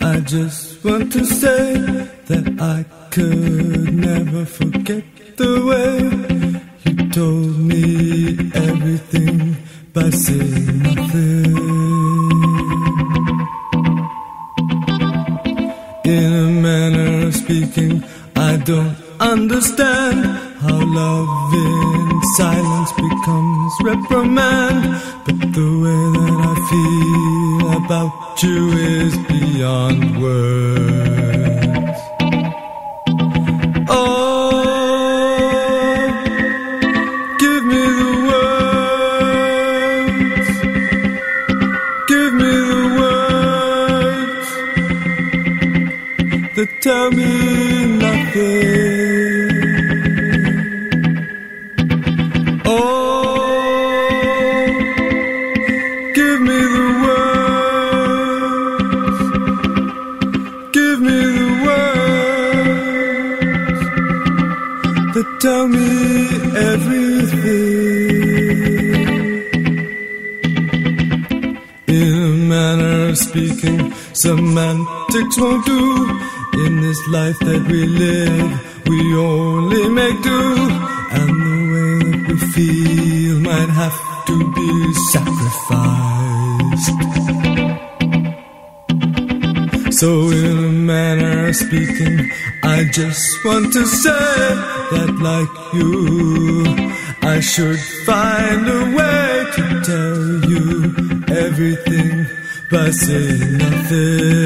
I just want to say that I could never forget the way you told me everything by saying nothing. In a manner of speaking, I don't understand love in silence becomes reprimand. But the way that I feel about you is beyond words. In a manner of speaking, semantics won't do. In this life that we live, we only make do. And the way that we feel might have to be sacrificed. So, in a manner of speaking, I just want to say that, like you, I should find a way to tell you everything by saying nothing.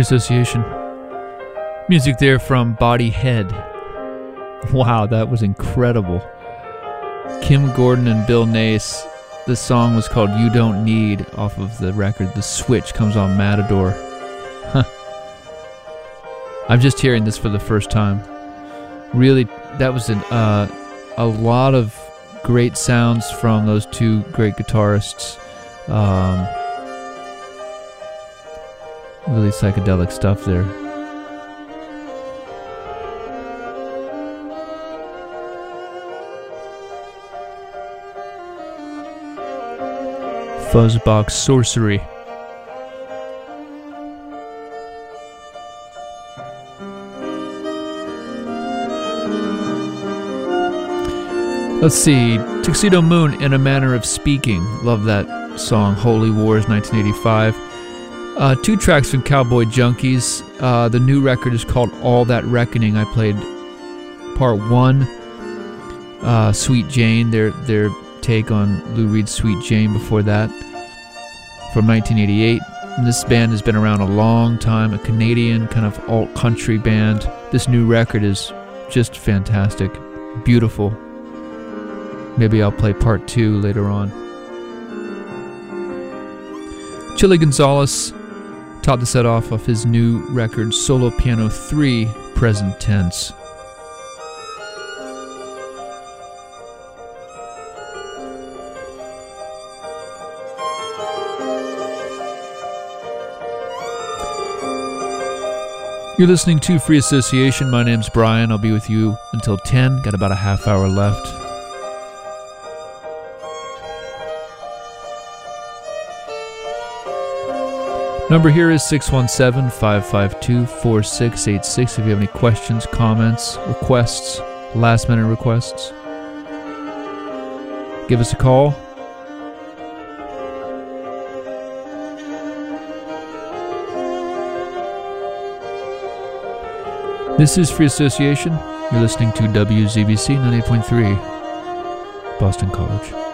Free association. Music there from Body Head. Wow, that was incredible. Kim Gordon and Bill Nace. The song was called You Don't Need off of the record The Switch comes on Matador. Huh. I'm just hearing this for the first time. Really, that was an, uh, a lot of great sounds from those two great guitarists. Um, really psychedelic stuff there. Fuzzbox Sorcery. Let's see. Tuxedomoon in a Manner of Speaking. Love that song. Holy Wars 1985. Uh, two tracks from Cowboy Junkies. Uh, the new record is called All That Reckoning. I played part one. Uh, Sweet Jane, their their take on Lou Reed's Sweet Jane before that, from 1988. And this band has been around a long time, a Canadian kind of alt country band. This new record is just fantastic, beautiful. Maybe I'll play part two later on. Chilly Gonzales topped the set off of his new record, Solo Piano 3, Present Tense. You're listening to Free Association. My name's Brian. I'll be with you until 10. Got about a half hour left. Number here is 617 552 4686. If you have any questions, comments, requests, last minute requests, give us a call. This is Free Association. You're listening to WZBC 98.3, Boston College.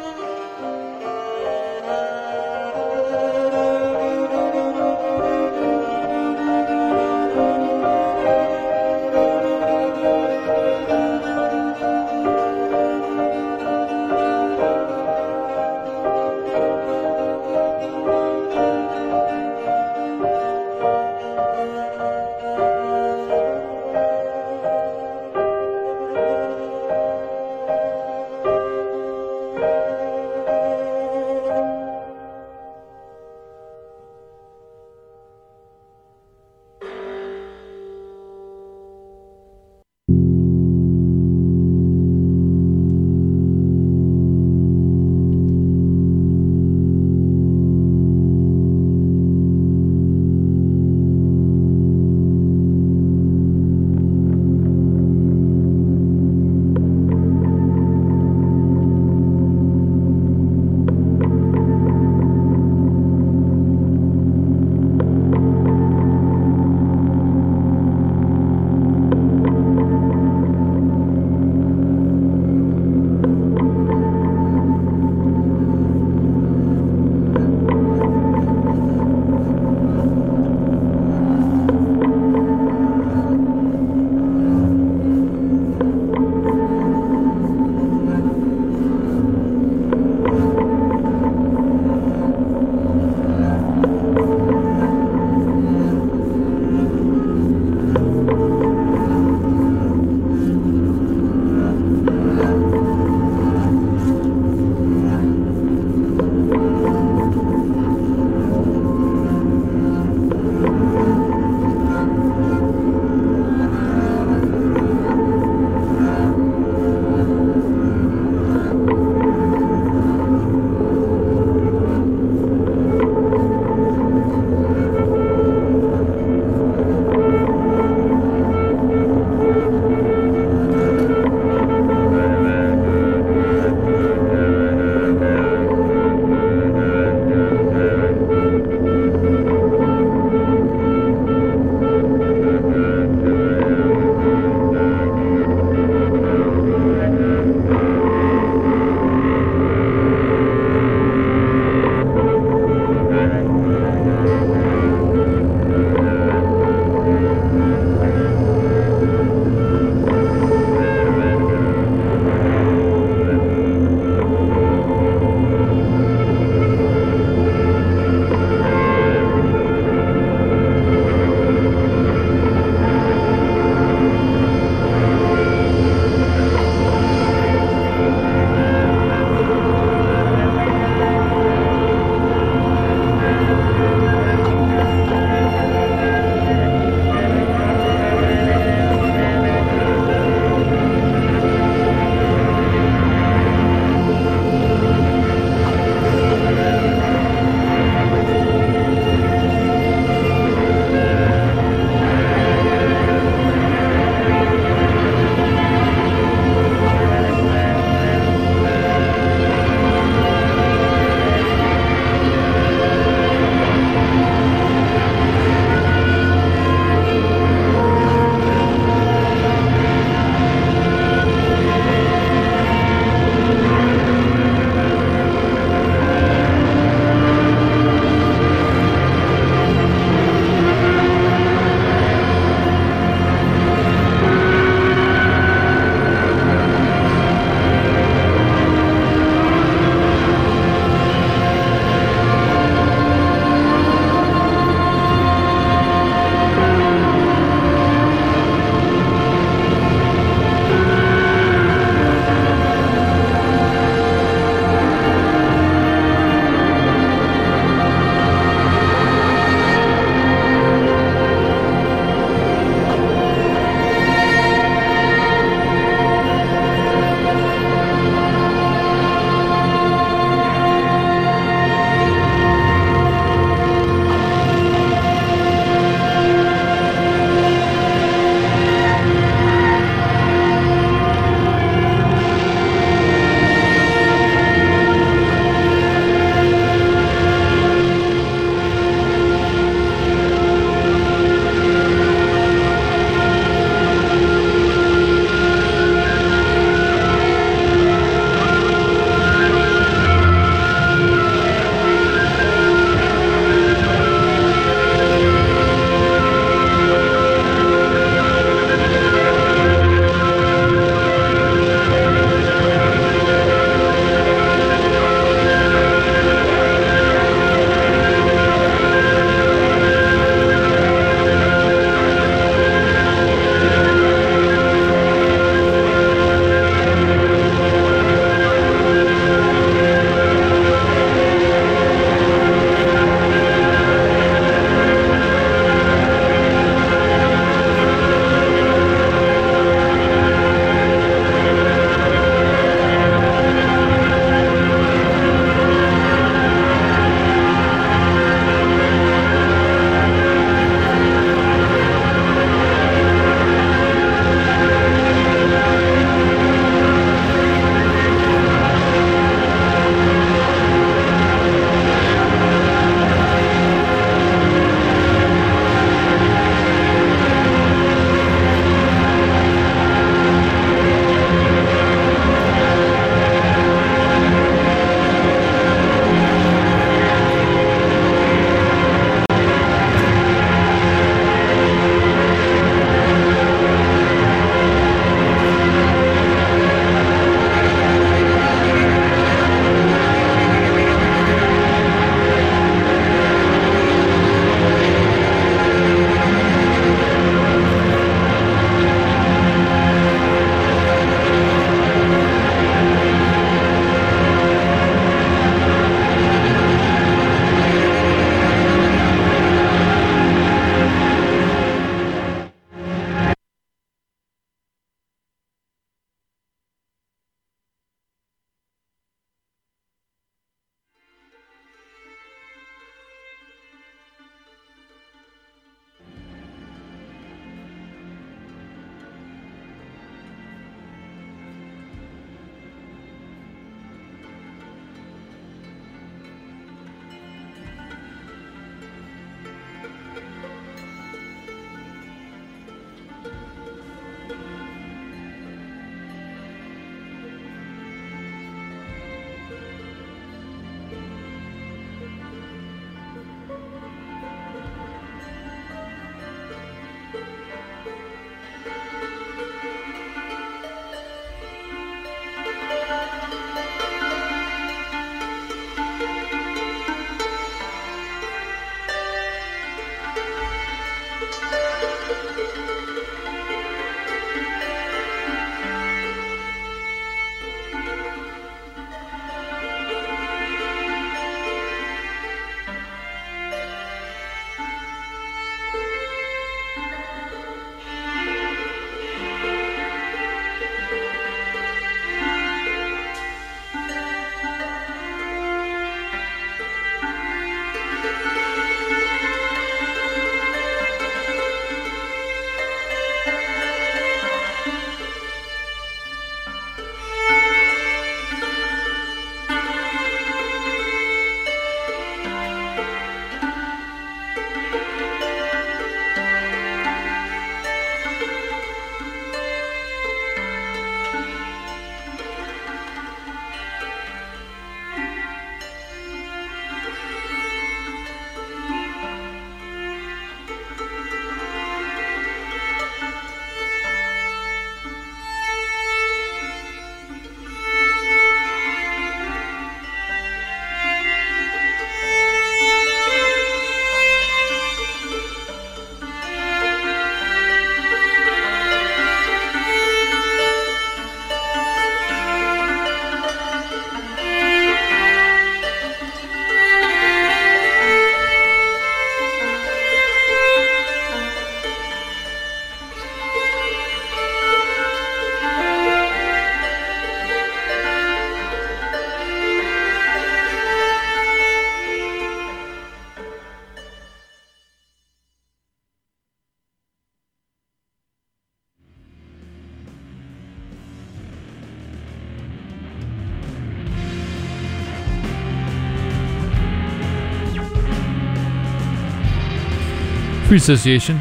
Free Association.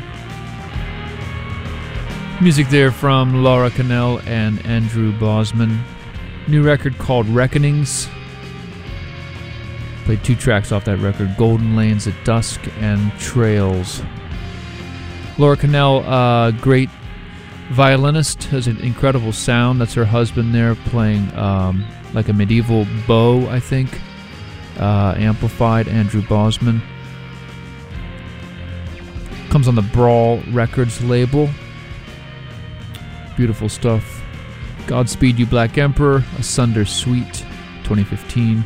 Music there from Laura Cannell and Andre Bosman. New record called Reckonings. Played two tracks off that record Golden Lanes at Dusk and Trails. Laura Cannell, uh, great violinist, has an incredible sound. That's her husband there playing um, like a medieval bow, I think. Uh, amplified, Andre Bosman. Comes on the Brawl Records label. Beautiful stuff. Godspeed You Black Emperor, Asunder Sweet, 2015.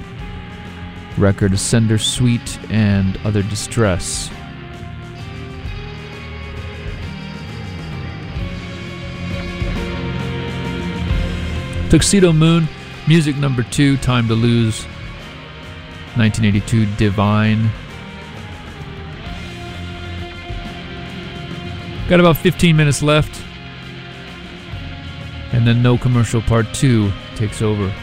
Record Asunder Sweet and Other Distress. Tuxedomoon, music number two, Time to Lose, 1982, Divine. Got about 15 minutes left. And then No Commercial Part 2 takes over.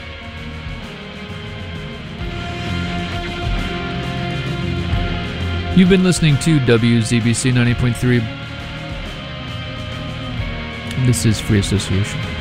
You've been listening to WZBC 90.3. This is Free Association.